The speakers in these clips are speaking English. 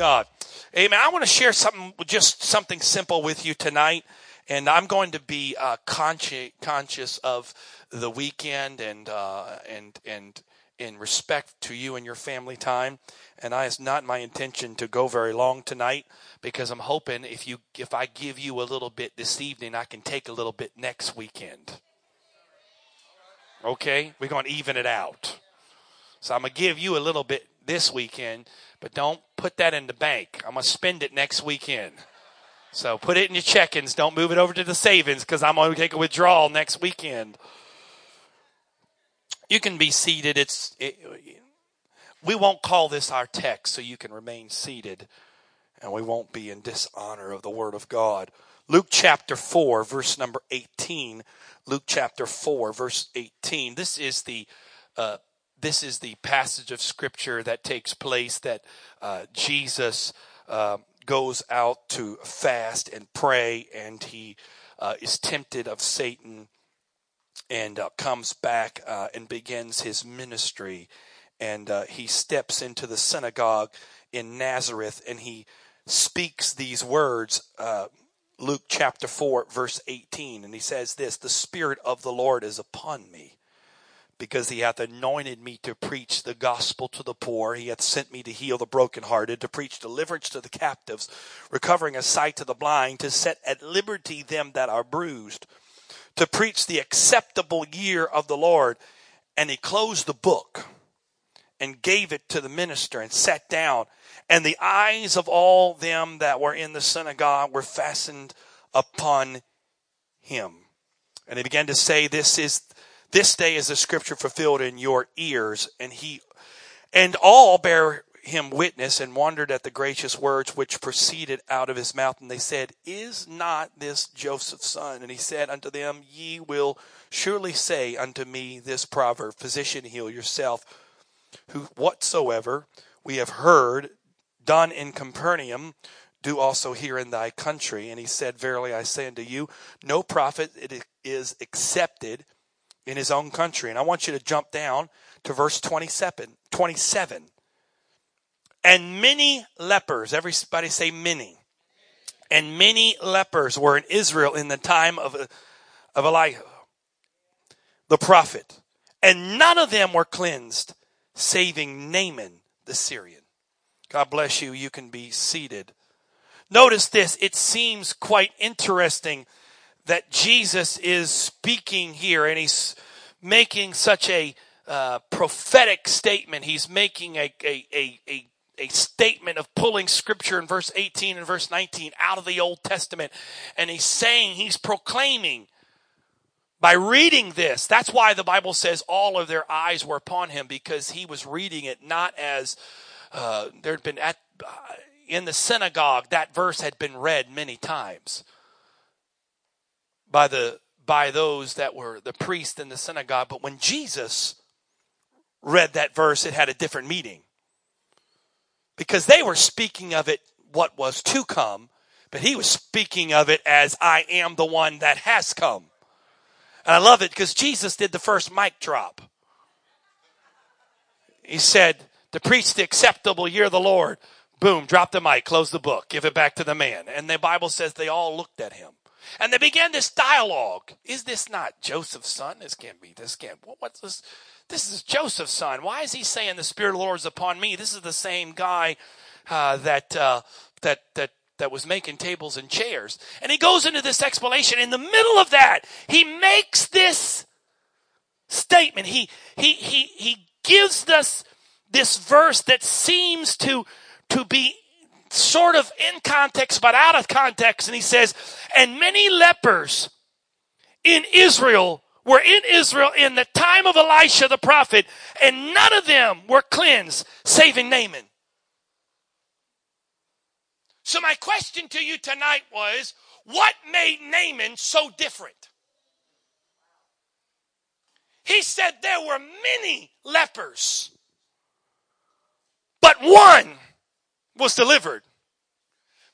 God. Amen. I want to share something, just something simple with you tonight. And I'm going to be uh, consci- conscious of the weekend and uh, and and in respect to you and your family time. And I, it's not my intention to go very long tonight because I'm hoping if you if I give you a little bit this evening, I can take a little bit next weekend. Okay, we're going to even it out. So I'm going to give you a little bit this weekend, but don't put that in the bank. I'm going to spend it next weekend. So put it in your check-ins. Don't move it over to the savings because I'm going to take a withdrawal next weekend. You can be seated. It's it, we won't call this our text, so you can remain seated, and we won't be in dishonor of the Word of God. Luke chapter four, verse number eighteen. Luke chapter four, verse eighteen. This is the uh, this is the passage of scripture that takes place that uh, Jesus uh, goes out to fast and pray, and he uh, is tempted of Satan and uh, comes back uh, and begins his ministry. And uh, he steps into the synagogue in Nazareth and he speaks these words. Luke chapter 4, verse 18, and he says this The Spirit of the Lord is upon me because he hath anointed me to preach the gospel to the poor. He hath sent me to heal the brokenhearted, to preach deliverance to the captives, recovering a sight to the blind, to set at liberty them that are bruised, to preach the acceptable year of the Lord. And he closed the book and gave it to the minister and sat down. And the eyes of all them that were in the synagogue were fastened upon him. And he began to say, This is this day is the scripture fulfilled in your ears. And he, and all bear him witness and wondered at the gracious words which proceeded out of his mouth. And they said, Is not this Joseph's son? And he said unto them, Ye will surely say unto me this proverb, Physician, heal yourself. Who whatsoever we have heard done in Capernaum, do also here in thy country. And he said, Verily I say unto you, no prophet is accepted in his own country. And I want you to jump down to verse 27. 27. And many lepers, everybody say many. And many lepers were in Israel in the time of, of Elihu, the prophet. And none of them were cleansed, saving Naaman the Syrian. God bless you. You can be seated. Notice this. It seems quite interesting that Jesus is speaking here and he's making such a uh, prophetic statement. He's making a, a, a, a, a statement of pulling scripture in verse 18 and verse 19 out of the Old Testament. And he's saying, he's proclaiming by reading this. That's why the Bible says all of their eyes were upon him because he was reading it not as uh, there'd been at, uh, in the synagogue, that verse had been read many times by the by those that were the priest in the synagogue. But when Jesus read that verse, it had a different meaning. Because they were speaking of it what was to come, but he was speaking of it as I am the one that has come. And I love it because Jesus did the first mic drop. He said, to preach the acceptable year of the Lord. Boom, drop the mic, close the book, give it back to the man. And the Bible says they all looked at him. And they began this dialogue. Is this not Joseph's son? This can't be. This can't. What's this? This is Joseph's son. Why is he saying the Spirit of the Lord is upon me? This is the same guy uh, that uh, that that that was making tables and chairs. And he goes into this explanation. In the middle of that, he makes this statement. He he he he gives us this verse that seems to to be sort of in context but out of context. And he says, and many lepers in Israel were in Israel in the time of Elisha the prophet, and none of them were cleansed, saving Naaman. So my question to you tonight was, what made Naaman so different? He said there were many lepers, but one was delivered.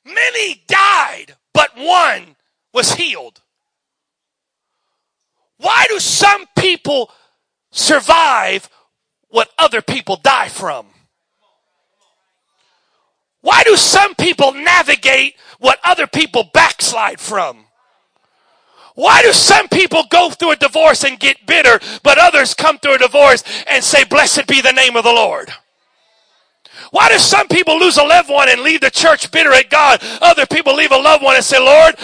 Many died, but one was healed. Why do some people survive what other people die from? Why do some people navigate what other people backslide from? Why do some people go through a divorce and get bitter, but others come through a divorce and say, blessed be the name of the Lord? Why do some people lose a loved one and leave the church bitter at God? Other people leave a loved one and say, Lord,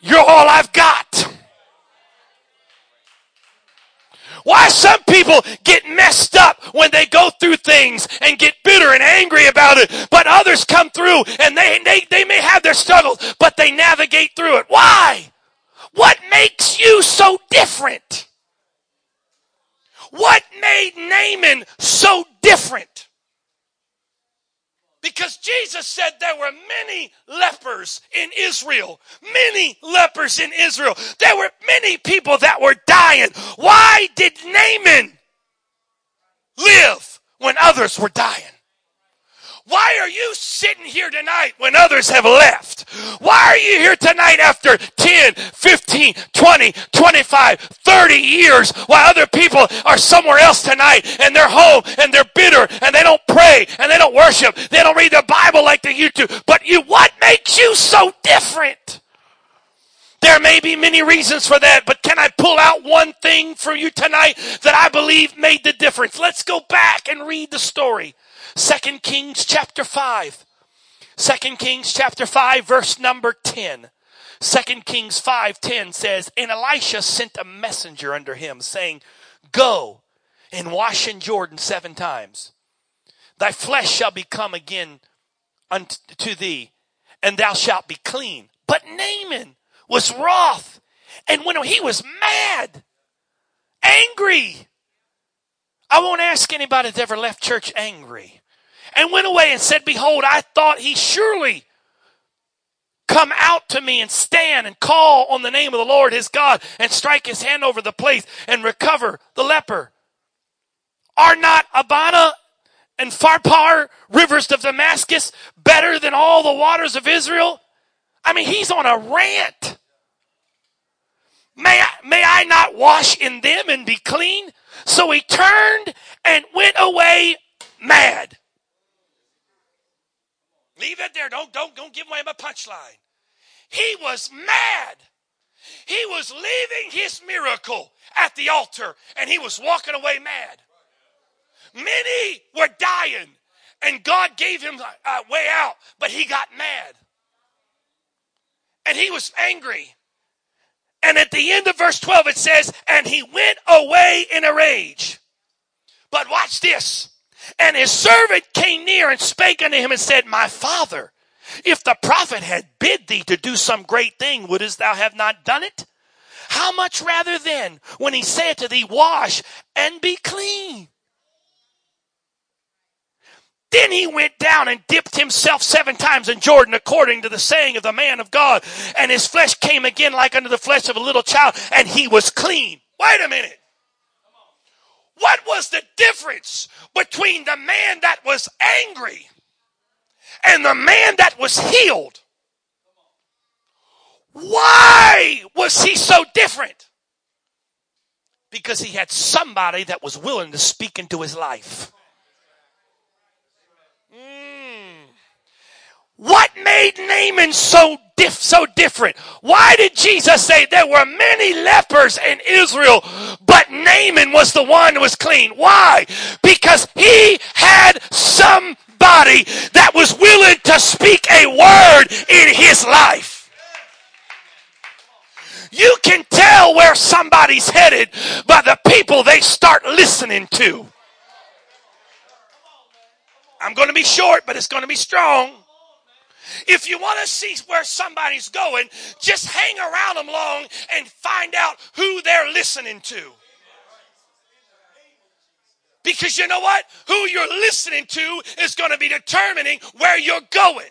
you're all I've got. Why some people get messed up when they go through things and get bitter and angry about it, but others come through and they, they, they may have their struggles, but they navigate through it. Why? What makes you so different? What made Naaman so different? Because Jesus said there were many lepers in Israel. Many lepers in Israel. There were many people that were dying. Why did Naaman live when others were dying? Why are you sitting here tonight when others have left? Why are you here tonight after 10, 15, 20, 25, 30 years while other people are somewhere else tonight and they're home and they're bitter and they don't pray and they don't worship. They don't read the Bible like they used to. But you, what makes you so different? There may be many reasons for that, but can I pull out one thing for you tonight that I believe made the difference? Let's go back and read the story. Second Kings chapter 5. 2 Kings chapter 5 verse number 10. 2 Kings 5:10 says, "And Elisha sent a messenger under him saying, Go and wash in Jordan seven times. Thy flesh shall become again unto thee, and thou shalt be clean." But Naaman was wroth, and when he was mad, angry. I won't ask anybody that's ever left church angry and went away and said, Behold, I thought he surely come out to me and stand and call on the name of the Lord his God and strike his hand over the place and recover the leper. Are not Abana and Pharpar, rivers of Damascus, better than all the waters of Israel? I mean, he's on a rant. May I, may I not wash in them and be clean? So he turned and went away mad. Leave it there. Don't, don't, don't give away my punchline. He was mad. He was leaving his miracle at the altar and he was walking away mad. Many were dying and God gave him a way out, but he got mad. And he was angry. And at the end of verse 12, it says, And he went away in a rage. But watch this. And his servant came near and spake unto him and said, My father, if the prophet had bid thee to do some great thing, wouldst thou have not done it? How much rather then, when he said to thee, Wash and be clean? Then he went down and dipped himself seven times in Jordan, according to the saying of the man of God. And his flesh came again like unto the flesh of a little child, and he was clean. Wait a minute. What was the difference between the man that was angry and the man that was healed? Why was he so different? Because he had somebody that was willing to speak into his life. Mm. What made Naaman so diff, so different? Why did Jesus say there were many lepers in Israel, but Naaman was the one who was clean? Why? Because he had somebody that was willing to speak a word in his life. You can tell where somebody's headed by the people they start listening to. I'm going to be short, but it's going to be strong. If you want to see where somebody's going, just hang around them long and find out who they're listening to. Because you know what? Who you're listening to is going to be determining where you're going.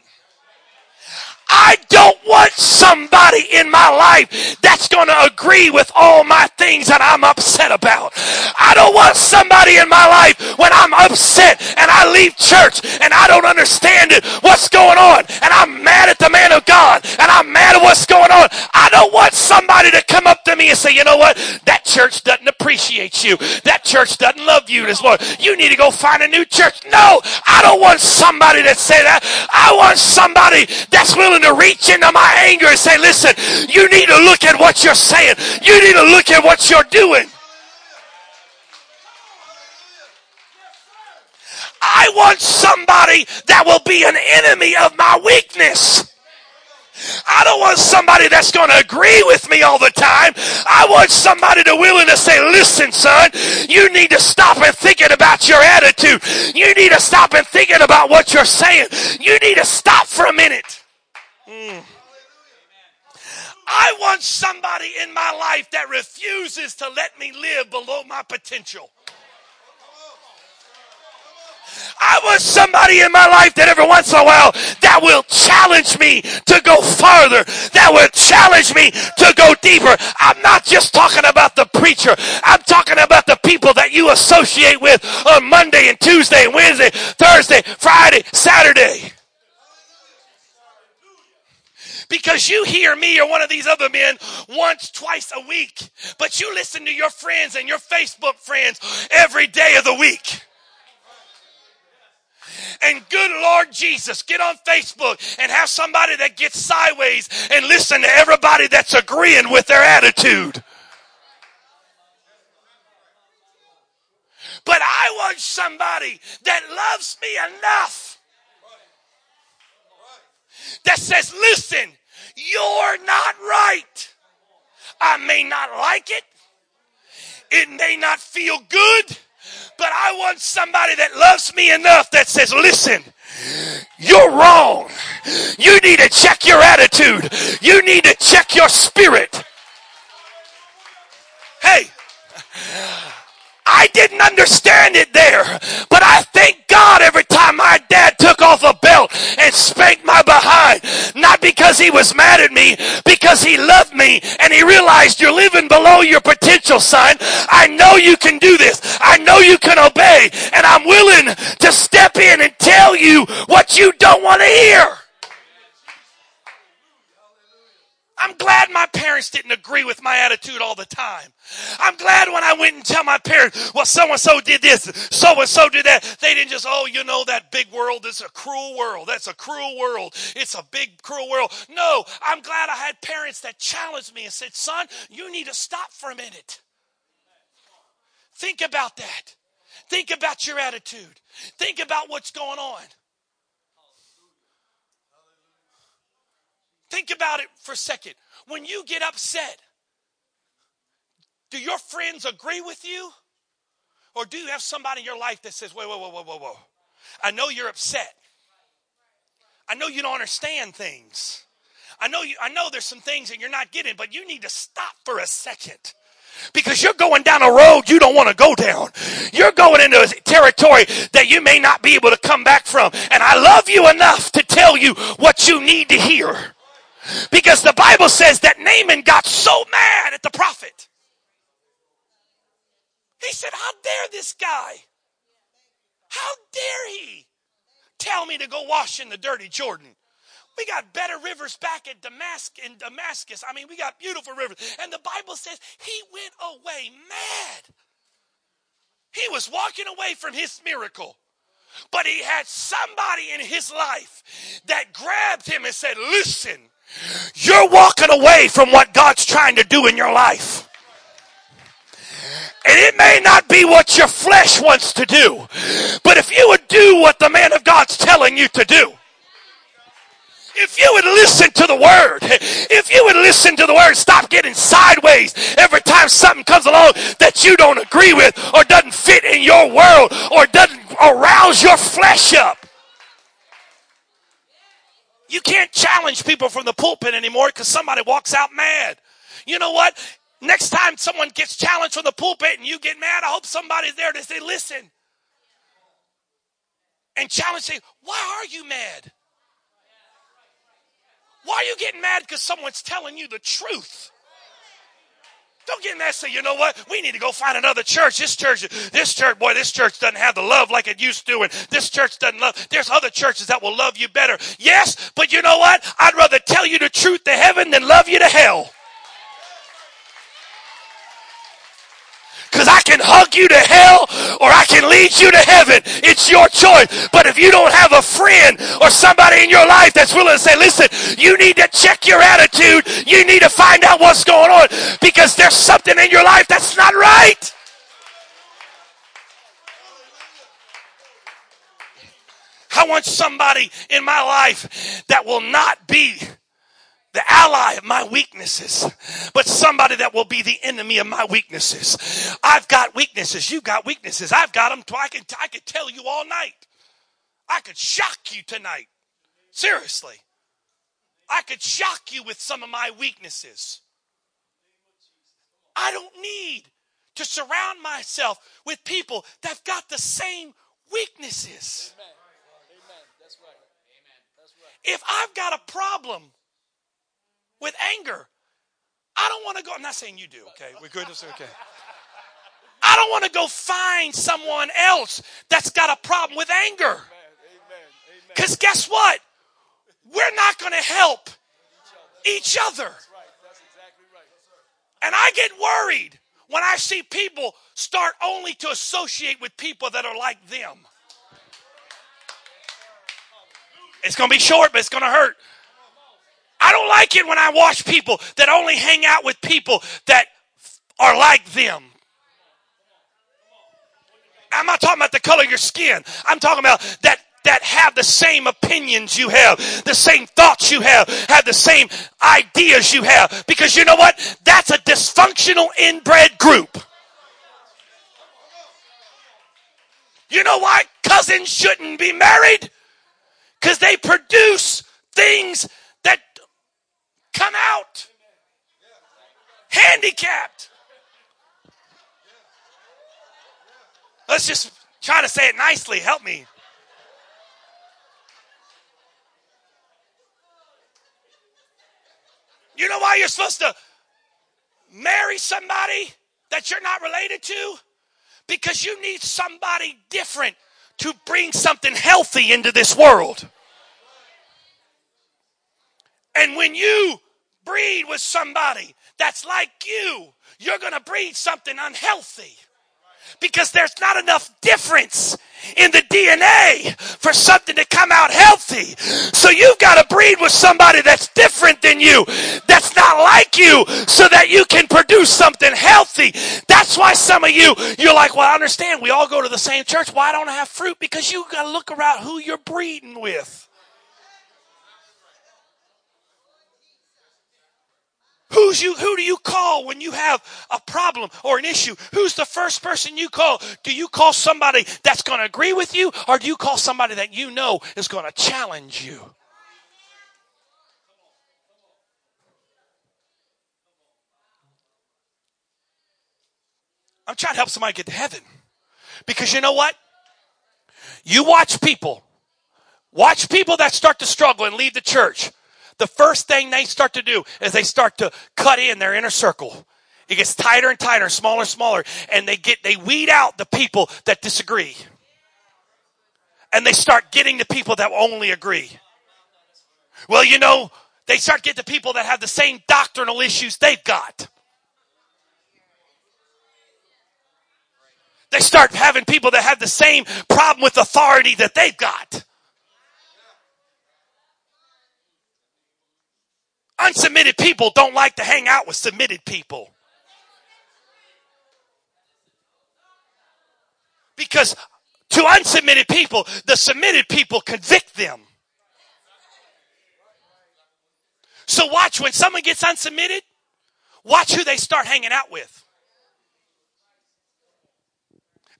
I don't want somebody in my life that's going to agree with all my things that I'm upset about. I don't want somebody in my life when I'm upset and I leave church and I don't understand it, what's going on, and I'm mad at the man of God and I'm mad at what's going on. I don't want somebody to come up to me and say, you know what? That church doesn't appreciate you. That church doesn't love you this morning. You need to go find a new church. No, I don't want somebody that say that. I want somebody that's willing to reach into my anger and say, listen, you need to look at what you're saying. You need to look at what you're doing. I want somebody that will be an enemy of my weakness. I don't want somebody that's going to agree with me all the time. I want somebody to willing to say, listen, son, you need to stop and thinking about your attitude. You need to stop and thinking about what you're saying. You need to stop for a minute. Mm. I want somebody in my life that refuses to let me live below my potential. I want somebody in my life that every once in a while that will challenge me to go farther, that will challenge me to go deeper. I'm not just talking about the preacher. I'm talking about the people that you associate with on Monday and Tuesday and Wednesday, Thursday, Friday, Saturday. Because you hear me or one of these other men once, twice a week, but you listen to your friends and your Facebook friends every day of the week. And good Lord Jesus, get on Facebook and have somebody that gets sideways and listen to everybody that's agreeing with their attitude. But I want somebody that loves me enough that says, listen, you're not right. I may not like it. It may not feel good but I want somebody that loves me enough that says, listen, you're wrong. You need to check your attitude. You need to check your spirit. Hey, I didn't understand it there, but I thank God every time my dad took off a belt and spanked my behind. Not because he was mad at me, because he loved me and he realized you're living below your potential, son. I know you can do this. I know you can obey, and I'm willing to step in and tell you what you don't want to hear. I'm glad my parents didn't agree with my attitude all the time. I'm glad when I went and tell my parents, well, so and so did this, so and so did that. They didn't just, oh, you know, that big world is a cruel world. That's a cruel world. It's a big, cruel world. No, I'm glad I had parents that challenged me and said, son, you need to stop for a minute. Think about that. Think about your attitude. Think about what's going on. Think about it for a second. When you get upset, do your friends agree with you? Or do you have somebody in your life that says, whoa, whoa, whoa, whoa, whoa, whoa. I know you're upset. I know you don't understand things. I know you I know there's some things that you're not getting, but you need to stop for a second. Because you're going down a road you don't want to go down. You're going into a territory that you may not be able to come back from. And I love you enough to tell you what you need to hear. Because the Bible says that Naaman got so mad at the prophet. He said, How dare this guy? How dare he tell me to go wash in the dirty Jordan? We got better rivers back at Damascus in Damascus. I mean, we got beautiful rivers. And the Bible says he went away mad. He was walking away from his miracle. But he had somebody in his life that grabbed him and said, Listen, you're walking away from what God's trying to do in your life. And it may not be what your flesh wants to do, but if you would do what the man of God's telling you to do, if you would listen to the word, if you would listen to the word, stop getting sideways every time something comes along that you don't agree with or doesn't fit in your world or doesn't arouse your flesh up. You can't challenge people from the pulpit anymore because somebody walks out mad. You know what? Next time someone gets challenged from the pulpit and you get mad, I hope somebody's there to say, listen. And challenge, say, why are you mad? Why are you getting mad because someone's telling you the truth? Don't get in mad. Say, you know what? We need to go find another church. This church, this church, boy, this church doesn't have the love like it used to, and this church doesn't love. There's other churches that will love you better. Yes, but you know what? I'd rather tell you the truth to heaven than love you to hell. Because I can hug you to hell or I can lead you to heaven. It's your choice. But if you don't have a friend or somebody in your life that's willing to say, listen, you need to check your attitude. You need to find out what's going on because there's something in your life that's not right. I want somebody in my life that will not be the ally of my weaknesses, but somebody that will be the enemy of my weaknesses. I've got weaknesses. You've got weaknesses. I've got them. I can, I could tell you all night. I could shock you tonight. Seriously. I could shock you with some of my weaknesses. I don't need to surround myself with people that've got the same weaknesses. Amen. Amen. That's right. Amen. That's right. If I've got a problem with anger. I don't want to go. I'm not saying you do, okay? We're good. Okay. I don't want to go find someone else that's got a problem with anger. Because guess what? We're not going to help each other. And I get worried when I see people start only to associate with people that are like them. It's going to be short, but it's going to hurt. I don't like it when I watch people that only hang out with people that are like them. I'm not talking about the color of your skin. I'm talking about that that have the same opinions you have, the same thoughts you have, have the same ideas you have. Because you know what? That's a dysfunctional inbred group. You know why cousins shouldn't be married? Because they produce things come out handicapped. Let's just try to say it nicely. Help me. You know why you're supposed to marry somebody that you're not related to? Because you need somebody different to bring something healthy into this world. And when you breed with somebody that's like you, you're going to breed something unhealthy because there's not enough difference in the DNA for something to come out healthy. So you've got to breed with somebody that's different than you, that's not like you, so that you can produce something healthy. That's why some of you, you're like, well, I understand. We all go to the same church. Why don't I have fruit? Because you got to look around who you're breeding with. Who's you, who do you call when you have a problem or an issue? Who's the first person you call? Do you call somebody that's going to agree with you or do you call somebody that you know is going to challenge you? I'm trying to help somebody get to heaven. Because you know what? You watch people, watch people that start to struggle and leave the church the first thing they start to do is they start to cut in their inner circle. It gets tighter and tighter, smaller and smaller, and they get they weed out the people that disagree. And they start getting the people that only agree. Well, you know, they start getting the people that have the same doctrinal issues they've got. They start having people that have the same problem with authority that they've got. Unsubmitted people don't like to hang out with submitted people. Because to unsubmitted people, the submitted people convict them. So watch when someone gets unsubmitted, watch who they start hanging out with.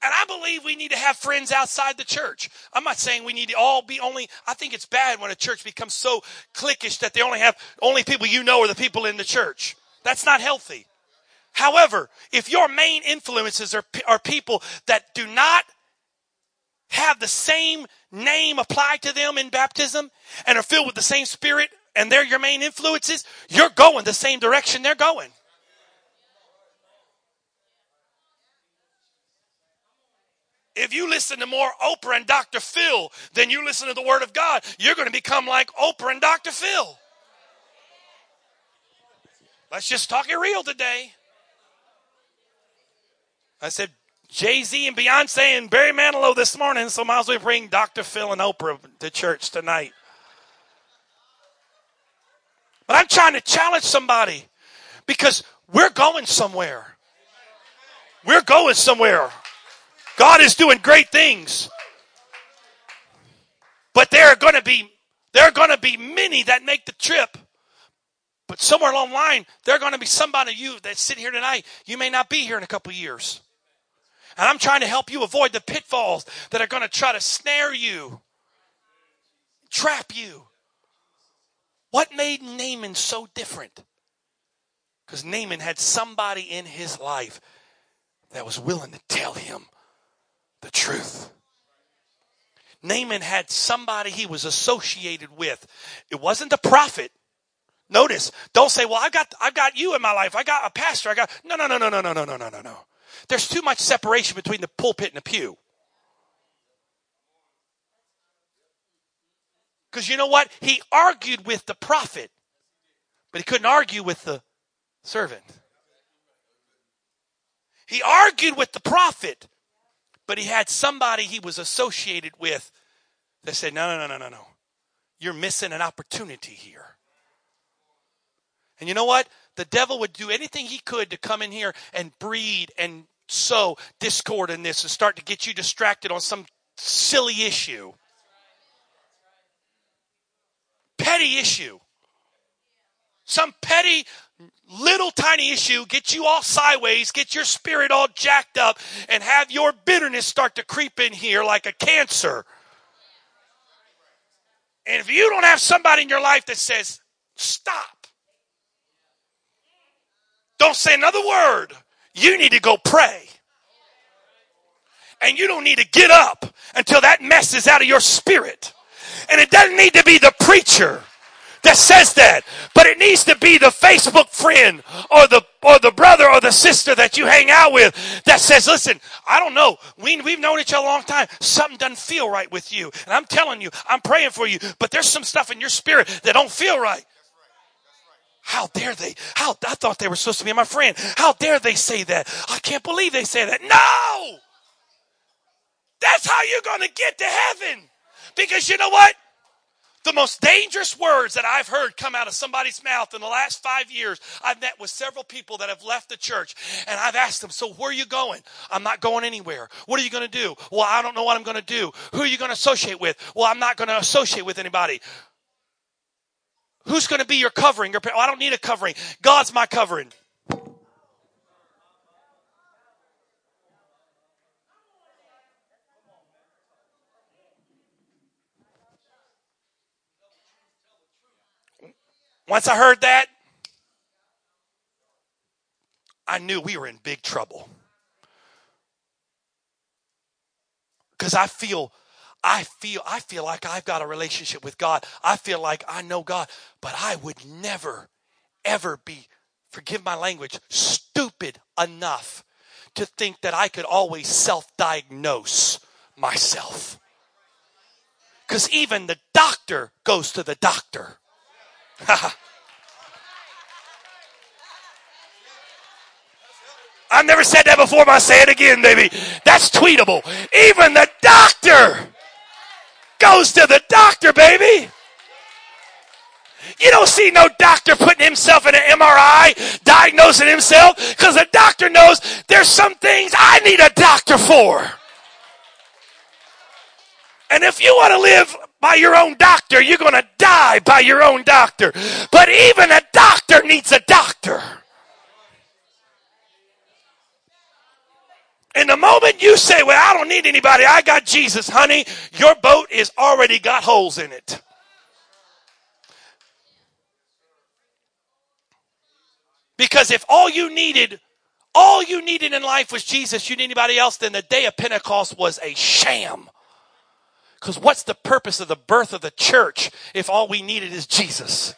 And I believe we need to have friends outside the church. I'm not saying we need to all be only, I think it's bad when a church becomes so cliquish that they only have, only people you know are the people in the church. That's not healthy. However, if your main influences are, are people that do not have the same name applied to them in baptism and are filled with the same spirit and they're your main influences, you're going the same direction they're going. If you listen to more Oprah and Dr. Phil than you listen to the Word of God, you're going to become like Oprah and Dr. Phil. Let's just talk it real today. I said Jay Z and Beyonce and Barry Manilow this morning, so might as well bring Dr. Phil and Oprah to church tonight. But I'm trying to challenge somebody because we're going somewhere. We're going somewhere. God is doing great things. But there are going to be there are going to be many that make the trip. But somewhere along the line, there are going to be somebody you that's sitting here tonight. You may not be here in a couple years. And I'm trying to help you avoid the pitfalls that are going to try to snare you, trap you. What made Naaman so different? Because Naaman had somebody in his life that was willing to tell him the truth. Naaman had somebody he was associated with. It wasn't the prophet. Notice, don't say, well, I've got, I've got you in my life. I got a pastor. I got, no, no, no, no, no, no, no, no, no, no, no. There's too much separation between the pulpit and the pew. Because you know what? He argued with the prophet, but he couldn't argue with the servant. He argued with the prophet, but he had somebody he was associated with that said, No, no, no, no, no, no. You're missing an opportunity here. And you know what? The devil would do anything he could to come in here and breed and sow discord in this and start to get you distracted on some silly issue. Petty issue. Some petty little tiny issue get you all sideways, get your spirit all jacked up, and have your bitterness start to creep in here like a cancer. And if you don't have somebody in your life that says, stop, don't say another word, you need to go pray. And you don't need to get up until that mess is out of your spirit. And it doesn't need to be the preacher that says that, but it needs to be the Facebook friend or the or the brother or the sister that you hang out with that says, "Listen, I don't know. We we've known each other a long time. Something doesn't feel right with you, and I'm telling you, I'm praying for you, but there's some stuff in your spirit that don't feel right." How dare they? How I thought they were supposed to be my friend. How dare they say that? I can't believe they say that. No! That's how you're going to get to heaven. Because you know what? The most dangerous words that I've heard come out of somebody's mouth in the last five years, I've met with several people that have left the church and I've asked them, so where are you going? I'm not going anywhere. What are you going to do? Well, I don't know what I'm going to do. Who are you going to associate with? Well, I'm not going to associate with anybody. Who's going to be your covering? Well, I don't need a covering. God's my covering. Once I heard that, I knew we were in big trouble. Because I feel, I feel, I feel like I've got a relationship with God. I feel like I know God, but I would never, ever be, forgive my language, stupid enough to think that I could always self diagnose myself. Because even the doctor goes to the doctor. I've never said that before, but I say it again, baby. That's tweetable. Even the doctor goes to the doctor, baby. You don't see no doctor putting himself in an MRI, diagnosing himself, because the doctor knows there's some things I need a doctor for. And if you want to live by your own doctor, you're going to die by your own doctor. But even a doctor needs a doctor. And the moment you say, Well, I don't need anybody, I got Jesus, honey, your boat is already got holes in it. Because if all you needed, all you needed in life was Jesus, you need anybody else, then the day of Pentecost was a sham. Because what's the purpose of the birth of the church if all we needed is Jesus?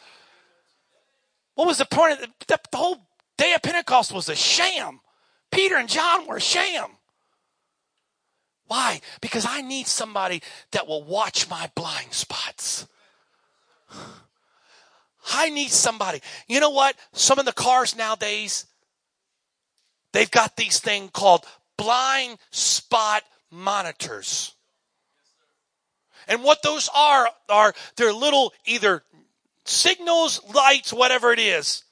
What was the point of the, the whole day of Pentecost was a sham. Peter and John were a sham. Why? Because I need somebody that will watch my blind spots. I need somebody. You know what? Some of the cars nowadays, they've got these things called blind spot monitors. And what those are, are they're little either signals, lights, whatever it is,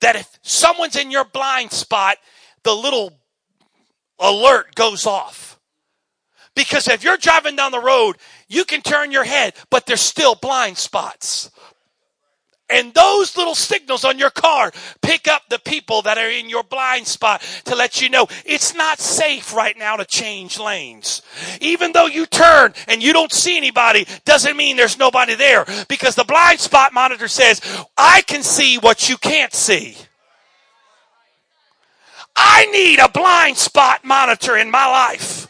that if someone's in your blind spot, the little alert goes off. Because if you're driving down the road, you can turn your head, but there's still blind spots. And those little signals on your car pick up the people that are in your blind spot to let you know it's not safe right now to change lanes. Even though you turn and you don't see anybody, doesn't mean there's nobody there because the blind spot monitor says, I can see what you can't see. I need a blind spot monitor in my life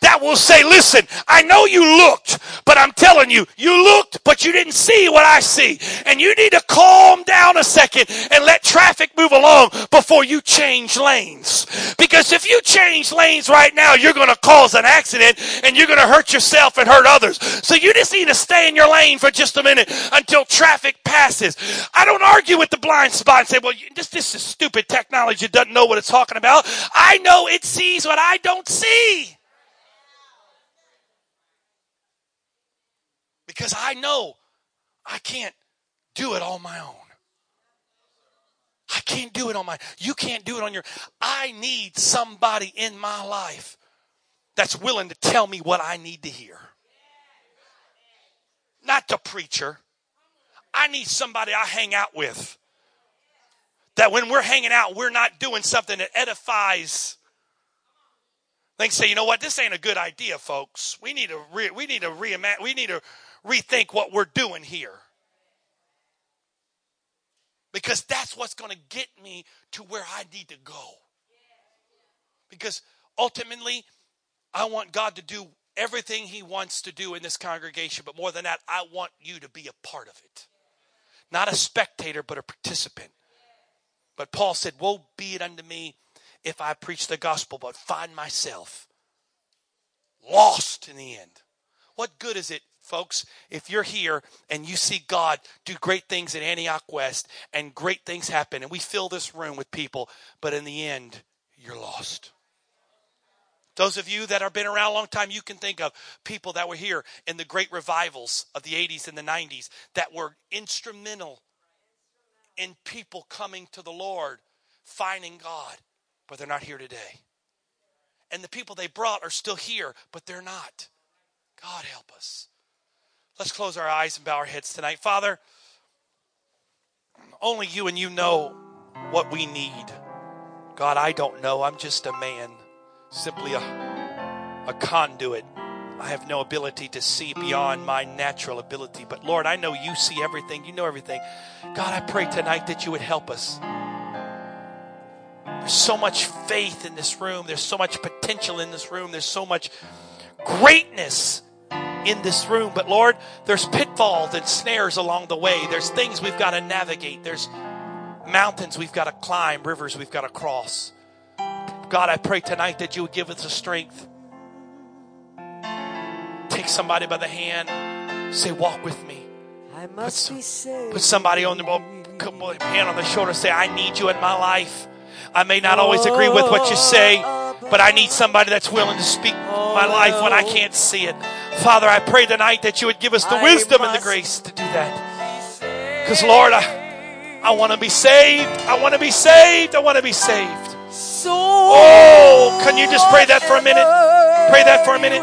that will say, listen, I know you looked, but I'm telling you, you looked, but you didn't see what I see. And you need to calm down a second and let traffic move along before you change lanes. Because if you change lanes right now, you're going to cause an accident and you're going to hurt yourself and hurt others. So you just need to stay in your lane for just a minute until traffic passes. I don't argue with the blind spot and say, well, this, this is stupid technology. It doesn't know what it's talking about. I know it sees what I don't see. Because I know I can't do it on my own. I can't do it on my you can't do it on your I need somebody in my life that's willing to tell me what I need to hear. Not the preacher. I need somebody I hang out with. That when we're hanging out, we're not doing something that edifies. They say, you know what, this ain't a good idea, folks. We need to re- we need to reimagine we need to rethink what we're doing here. Because that's what's going to get me to where I need to go. Because ultimately, I want God to do everything He wants to do in this congregation, but more than that, I want you to be a part of it. Not a spectator, but a participant. But Paul said, Woe be it unto me if I preach the gospel, but find myself lost in the end. What good is it folks, if you're here and you see God do great things in Antioch West and great things happen, and we fill this room with people, but in the end, you're lost. Those of you that have been around a long time, you can think of people that were here in the great revivals of the 80s and the 90s that were instrumental in people coming to the Lord, finding God, but they're not here today. And the people they brought are still here, but they're not. God help us. Let's close our eyes and bow our heads tonight. Father, only you and you know what we need. God, I don't know. I'm just a man, simply a, a conduit. I have no ability to see beyond my natural ability. But Lord, I know you see everything. You know everything. God, I pray tonight that you would help us. There's so much faith in this room. There's so much potential in this room. There's so much greatness in this room. But Lord, there's pitfalls and snares along the way. There's things we've got to navigate. There's mountains we've got to climb, rivers we've got to cross. God, I pray tonight that you would give us the strength. Take somebody by the hand, say, Walk with me. I must put, some, put somebody on the hand on the shoulder, say, I need you in my life. I may not always agree with what you say, but I need somebody that's willing to speak my life when I can't see it. Father, I pray tonight that you would give us the wisdom and the grace to do that. Because, Lord, I, I want to be saved. I want to be saved. I want to be saved. Oh, can you just pray that for a minute? Pray that for a minute.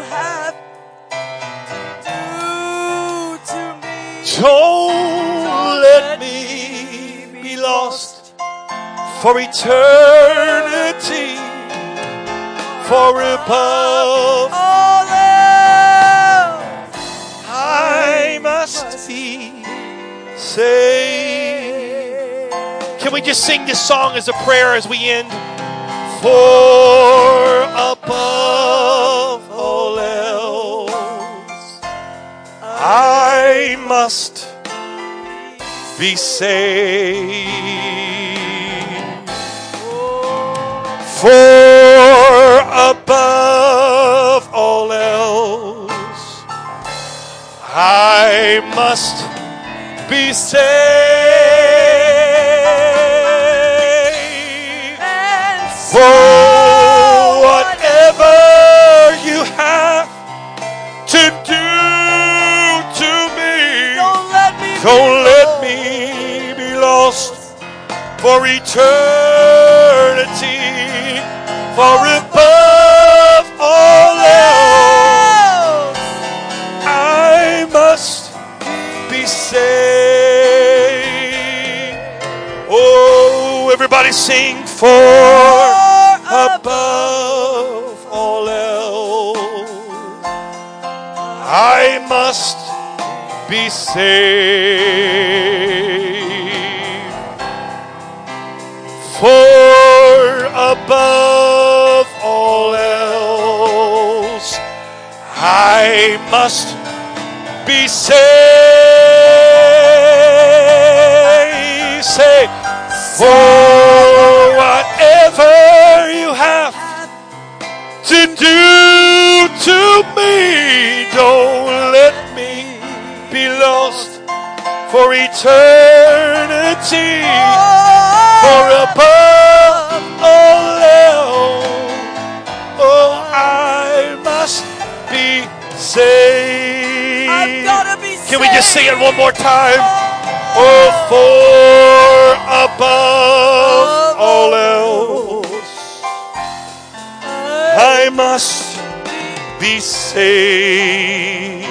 Don't let me be lost for eternity, for above all I must be saved. Can we just sing this song as a prayer as we end? For above all else, I must be saved. For must be saved. For oh, whatever you have to do to me, Don't let me don't be let lost. me be lost for eternity. For Everybody sing for above all else. I must be saved. For above all else, I must be saved. Say, for whatever you have to do to me, don't let me be lost for eternity. For above all else, oh, I must be saved. I've gotta be Can we just sing it one more time? Oh, for above all else, I must be saved.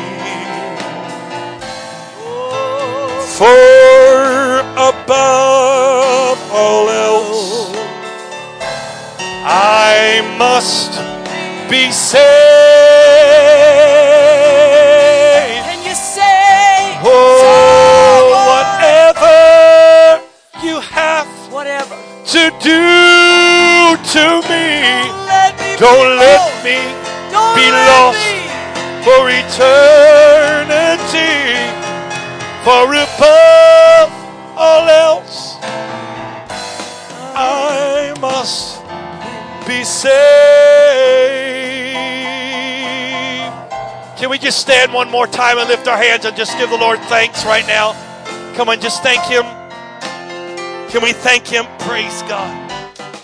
For above all else, I must be saved. Eternity. For above all else, I must be saved. Can we just stand one more time and lift our hands and just give the Lord thanks right now? Come on, just thank Him. Can we thank Him? Praise God.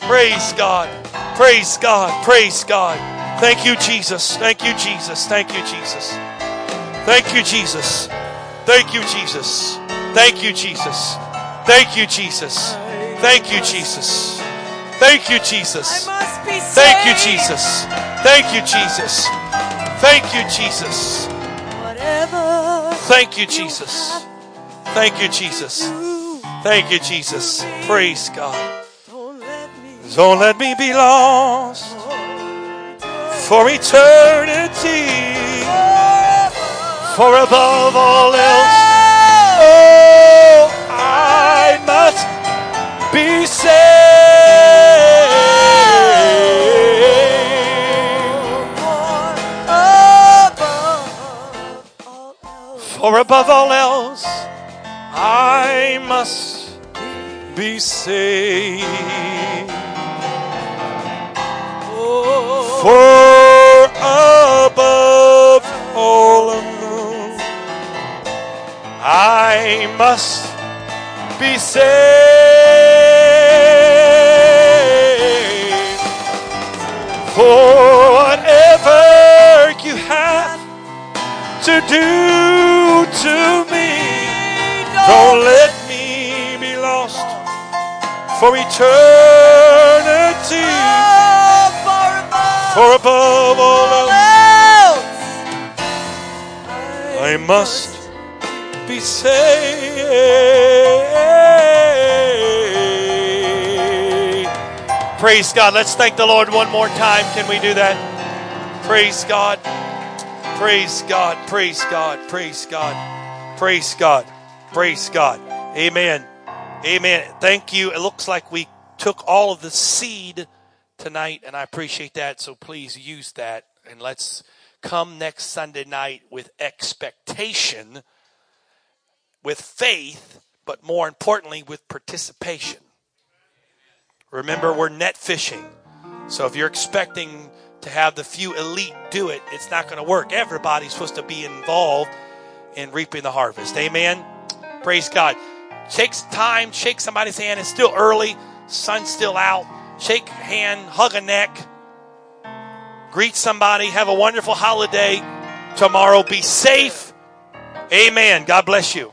Praise God. Praise God. Praise God. Thank you, Jesus. Thank you, Jesus. Thank you, Jesus. Thank you, Jesus. Thank you, Jesus. Thank you, Jesus. Thank you, Jesus. Thank you, Jesus. Thank you, Jesus. must be saved. Thank you, Jesus. Thank you, Jesus. Thank you, Jesus. Whatever. Thank you, Jesus. Thank you, Jesus. Thank you, Jesus. Praise God. Don't let me. Don't let me be lost for eternity. For above all else, oh, I must be saved. For above all else, I must be saved. For above all else, I must be saved. For whatever you have to do to me, don't let me be lost for eternity. For above all else, I must be saved. Praise God. Let's thank the Lord one more time. Can we do that? Praise God. Praise God. Praise God. Praise God. Praise God. Praise God. Amen. Amen. Thank you. It looks like we took all of the seed tonight, and I appreciate that. So please use that, and let's come next Sunday night with expectation, with faith, but more importantly, with participation. Remember, we're net fishing. So if you're expecting to have the few elite do it, it's not going to work. Everybody's supposed to be involved in reaping the harvest. Amen. Praise God. Shake time, shake somebody's hand. It's still early, sun's still out. Shake hand, hug a neck, greet somebody. Have a wonderful holiday tomorrow. Be safe. Amen. God bless you.